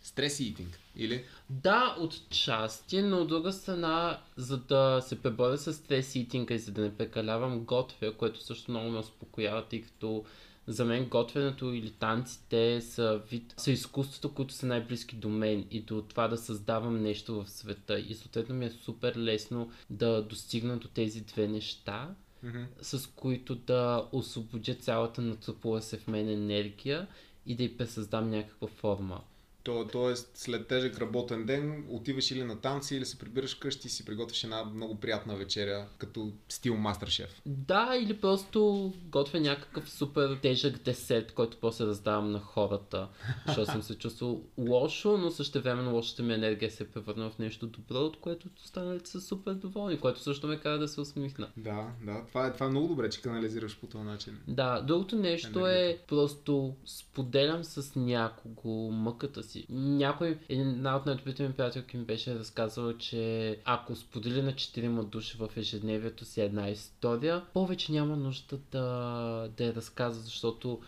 Стрес и. Или? Да, от части, но от друга страна, за да се преборя с стрес итинга и за да не прекалявам готвя, което също много ме успокоява, тъй като за мен готвенето или танците са вид, са изкуството, които са най-близки до мен и до това да създавам нещо в света. И съответно ми е супер лесно да достигна до тези две неща Mm-hmm. с които да освободя цялата натрупала се в мен енергия и да й пресъздам някаква форма. То, тоест, след тежък работен ден, отиваш или на танци, или се прибираш къщи и си приготвяш една много приятна вечеря, като стил мастер шеф. Да, или просто готвя някакъв супер тежък десерт, който после раздавам на хората, защото съм се чувствал лошо, но също време лошата ми енергия се е превърна в нещо добро, от което останалите са супер доволни, което също ме кара да се усмихна. Да, да, това е, това е много добре, че канализираш по този начин. Да, другото нещо е просто споделям с някого мъката си. Някой, една от най-добрите ми приятелки ми беше разказала, че ако сподели на четирима души в ежедневието си една история, повече няма нужда да, да я разказва, защото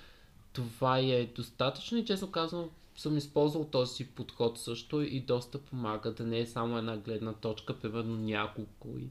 това е достатъчно и честно казвам, съм използвал този подход също и доста помага да не е само една гледна точка, примерно няколко и,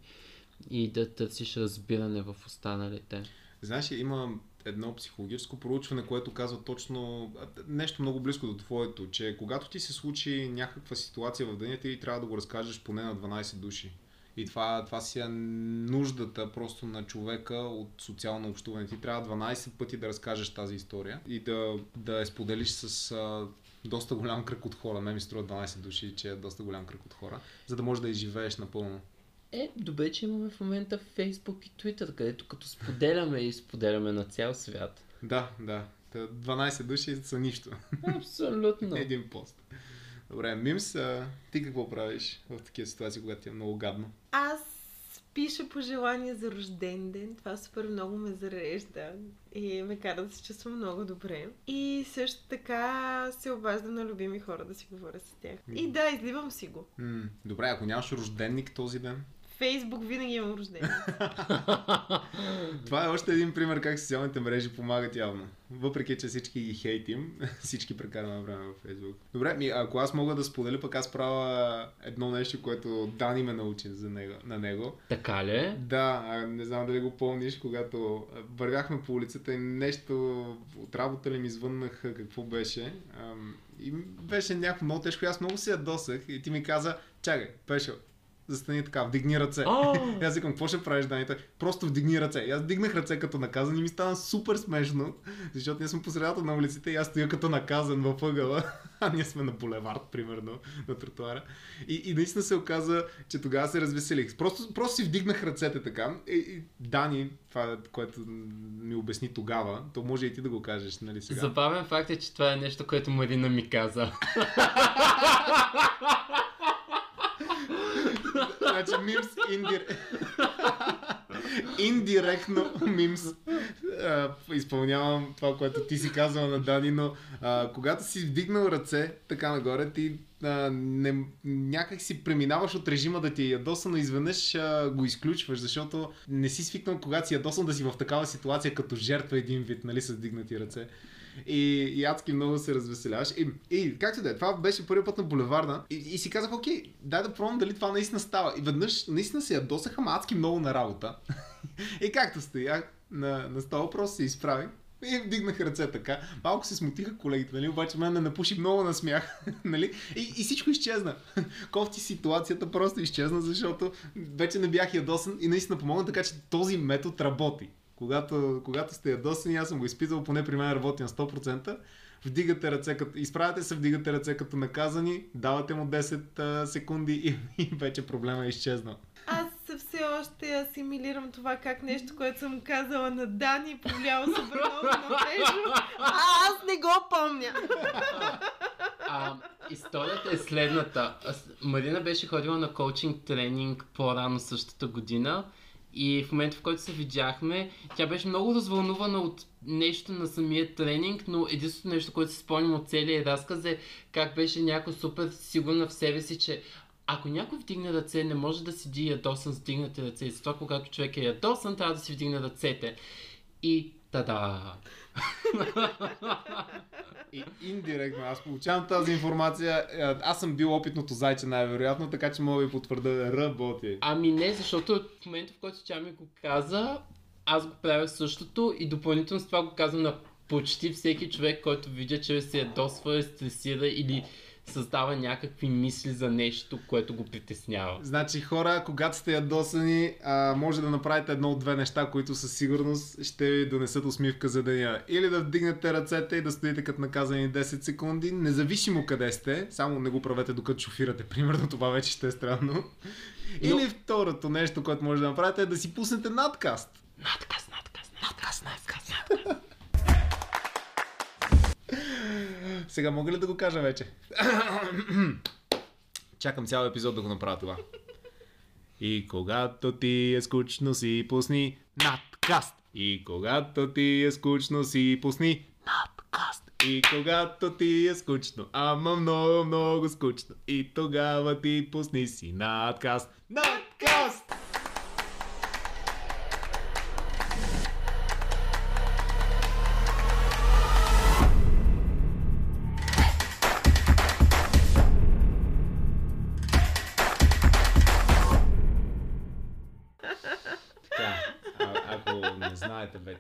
и да търсиш разбиране в останалите. Знаеш, има едно психологическо проучване, което казва точно нещо много близко до твоето, че когато ти се случи някаква ситуация в деня, ти трябва да го разкажеш поне на 12 души. И това, това си е нуждата просто на човека от социално общуване. Ти трябва 12 пъти да разкажеш тази история и да, да я споделиш с а, доста голям кръг от хора. Не ми струва 12 души, че е доста голям кръг от хора, за да можеш да изживееш напълно. Е, добре, че имаме в момента Facebook и Twitter, където като споделяме и споделяме на цял свят. Да, да. 12 души са нищо. Абсолютно. Един пост. Добре, Мимс, а, ти какво правиш в такива ситуации, когато ти е много гадно? Аз пиша пожелания за рожден ден. Това супер много ме зарежда и ме кара да се чувствам много добре. И също така се обаждам на любими хора да си говоря с тях. И да, изливам си го. Добре, ако нямаш рожденник този ден? Фейсбук винаги имам рожден. Това е още един пример как социалните мрежи помагат явно. Въпреки, че всички ги хейтим, всички прекарваме време в Фейсбук. Добре, ми, ако аз мога да споделя, пък аз правя едно нещо, което Дани ме научи за него, на него. Така ли? е? Да, не знам дали го помниш, когато вървяхме по улицата и нещо от работа ли ми звъннаха, какво беше. И беше някакво много тежко аз много се ядосах и ти ми каза, чакай, Пешо, Застани така, вдигни ръце. Аз викам, какво ще правиш, Дани? Той, просто вдигни ръце. И аз вдигнах ръце като наказан и ми стана супер смешно, защото ние сме по средата на улиците и аз стоя като наказан във ъгъла, а ние сме на булевард, примерно, на тротуара. И, и наистина се оказа, че тогава се развеселих. Просто, просто си вдигнах ръцете така. И, и Дани, това, което ми обясни тогава, то може и ти да го кажеш, нали сега? Забавен факт е, че това е нещо, което Марина ми каза. Значи мимс индир... индиректно мимс изпълнявам това, което ти си казвала на Дани, но а, когато си вдигнал ръце така нагоре, ти а, не, някак си преминаваш от режима да ти е ядосан, но изведнъж а, го изключваш, защото не си свикнал, когато си ядосан да си в такава ситуация като жертва един вид, нали, с вдигнати ръце. И, и адски много се развеселяваш. И, и както да е, това беше първият път на булеварда. И, и си казах, окей, дай да пробвам дали това наистина става. И веднъж наистина се ядосаха, адски много на работа. и както стоях на, на стола, просто се изправих. И вдигнах ръце така. Малко се смутиха колегите, нали? Обаче мен ме напуши много на смях. нали? И, и всичко изчезна. Кофти ситуацията просто изчезна, защото вече не бях ядосан и наистина помогна, така че този метод работи. Когато, когато сте ядосани, аз съм го изпитал, поне при мен работи на 100%. Вдигате ръце, като, изправяте се, вдигате ръце като наказани, давате му 10 а, секунди и, и вече проблема е изчезнал. Аз все още асимилирам това как нещо, което съм казала на Дани, повлияло супер много на Пежо. А аз не го помня. А, историята е следната. Марина беше ходила на коучинг тренинг по-рано същата година и в момента, в който се видяхме, тя беше много развълнувана от нещо на самия тренинг, но единственото нещо, което си спомням от целия разказ е как беше някой супер сигурна в себе си, че ако някой вдигне ръце, не може да седи ядосан с вдигнати ръце. И затова, когато човек е ядосан, трябва да си вдигне ръцете. И тада! И индиректно аз получавам тази информация. Е, Аз съм бил опитното зайче най-вероятно, така че мога да ви потвърда, работи. Ами не, защото в момента, в който тя ми го каза, аз го правя същото и допълнително с това го казвам на почти всеки човек, който видя, че се ядосва, стресира или създава някакви мисли за нещо, което го притеснява. Значи хора, когато сте ядосани, а, може да направите едно от две неща, които със сигурност ще ви донесат усмивка за деня. Или да вдигнете ръцете и да стоите като наказани 10 секунди, независимо къде сте, само не го правете докато шофирате, примерно, това вече ще е странно. Или второто нещо, което може да направите е да си пуснете надкаст. Надказ, надказ, надказ, надказ, надказ. Сега мога ли да го кажа вече? Чакам цял епизод да го направя това. И когато ти е скучно си пусни надкаст. И когато ти е скучно си пусни надкаст. И когато ти е скучно, ама много, много скучно. И тогава ти пусни си надкаст. Надкаст!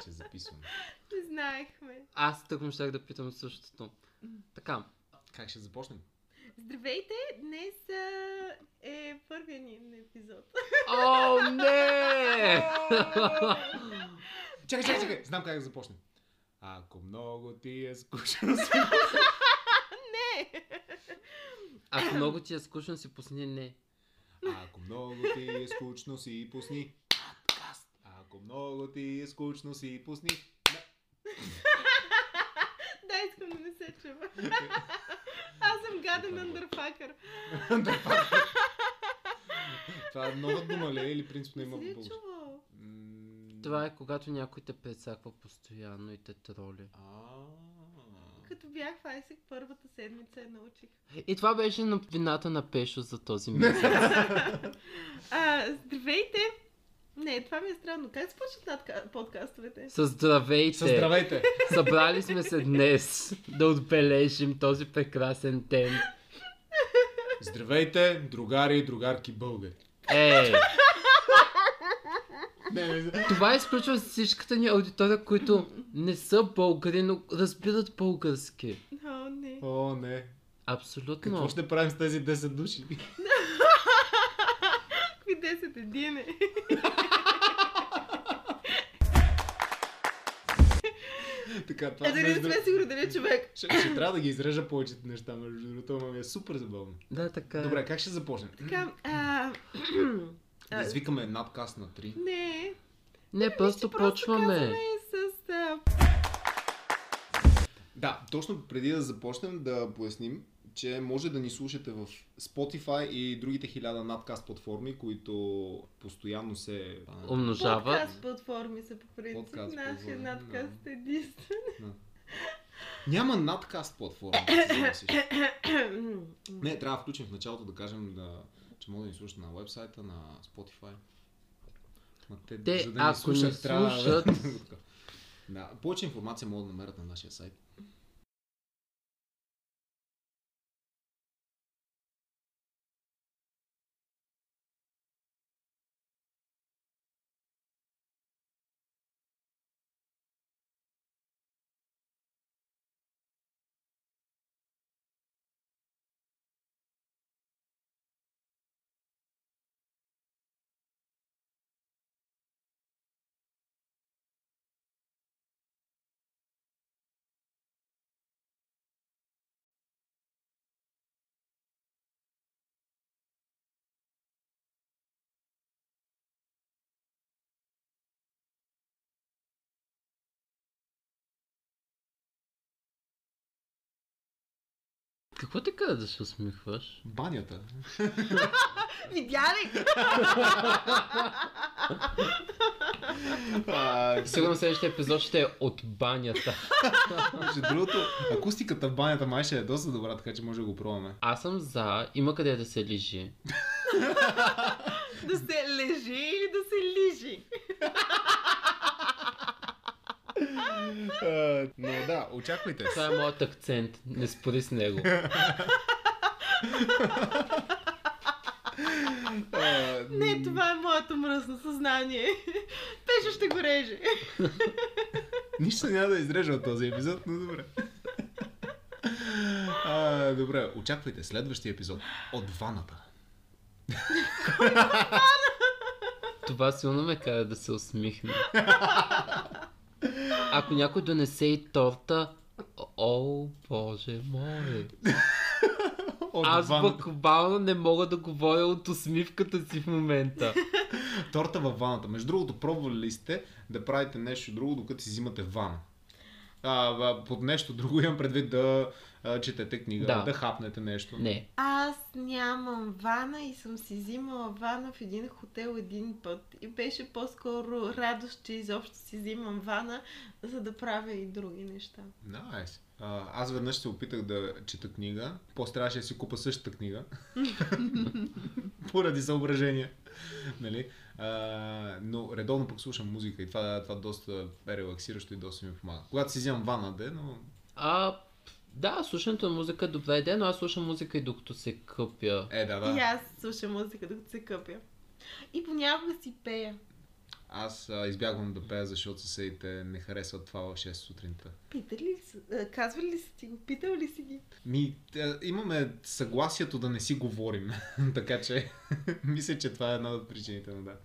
Вече записваме. Не знаехме. Аз тъкмо щях да питам същото. Така, Как ще започнем? Здравейте! Днес а, е първият ни епизод. О, не! Чакай, чакай, чакай. Знам как да започнем. Ако много ти е скучно си... Не! Ако много ти е скучно, си пусни не. Ако много ти е скучно си пусни. Ако много ти е скучно си пусни... Да, искам да не се чува. Аз съм гаден андърфакър. Това е нова дума ли е или принципно има Не чувал? Това е когато някой те прецаква постоянно и те троли. Като бях в Айсик първата седмица я научих. И това беше на вината на Пешо за този месец. А, здравейте! Не, това ми е странно. Как започват надка... подкастовете? Със здравейте! Със здравейте! Събрали сме се днес да отбележим този прекрасен ден. Здравейте, другари и другарки българи. Е, Не, не, не. това изключва всичката ни аудитория, които не са българи, но разбират български. О, не. О, не. Абсолютно. Какво ще правим с тези 10 души? 10 един е. Така, това Е, дали не сме сигурни дали е човек. ще, ще трябва да ги изрежа повечето неща, между другото, но ми е супер забавно. Да, така. е. Добре, как ще започнем? Така, а... Да извикаме надкаст на 3. Не, Не, просто ще просто почваме. казваме с... А... Да, точно преди да започнем да поясним, че може да ни слушате в Spotify и другите хиляда надкаст платформи, които постоянно се... Умножават. Подкаст платформи са по принцип. Подкаст Нашия надкаст е единствен. Няма надкаст да замислиш. Не, трябва да включим в началото да кажем, да, че може да ни слушат на вебсайта, на Spotify. Ма те, Те, за да ако ни слушат, ни трябва слушат- да... да. Повече информация могат да намерят на нашия сайт. Какво те каза да се усмихваш? Банята. Видя ли? Сигурно следващия епизод ще е от банята. Между другото, акустиката в банята май ще е доста добра, така че може да го пробваме. Аз съм за, има къде да се лежи. Да се лежи или да се лижи? А, но да, очаквайте. Това е моят акцент, не спори с него. А, Не, това е моето мръсно съзнание. Пешо ще го реже. Нищо няма да изрежа от този епизод, но добре. А, добре, очаквайте следващия епизод от ваната. Това силно ме кара да се усмихне. Ако някой донесе и торта, о, боже мой. От Аз ваната. буквално не мога да говоря от усмивката си в момента. Торта във ваната. Между другото, пробвали ли сте да правите нещо друго, докато си взимате вана? А, под нещо друго имам предвид да а, четете книга, да. Да. хапнете нещо. Не. Аз нямам вана и съм си взимала вана в един хотел един път. И беше по-скоро радост, че изобщо си взимам вана, за да правя и други неща. Найс. А, аз веднъж се опитах да чета книга, после трябваше да си купа същата книга. Поради съображения. Нали? А, но редовно пък слушам музика и това, това доста е релаксиращо и доста ми помага. Когато си взимам вана, де, но А, да, слушането на музика е идея, но аз слушам музика и докато се къпя. е, да, Да. И аз слушам музика, докато се къпя. И понякога си пея. Аз а, избягвам да пея, защото съседите не харесват това в 6 сутринта. Питали ли са? а, Казвали ли са ти го? Питал ли си ги? Ми, тя- имаме съгласието да не си говорим, така че мисля, че това е една от причините, но да.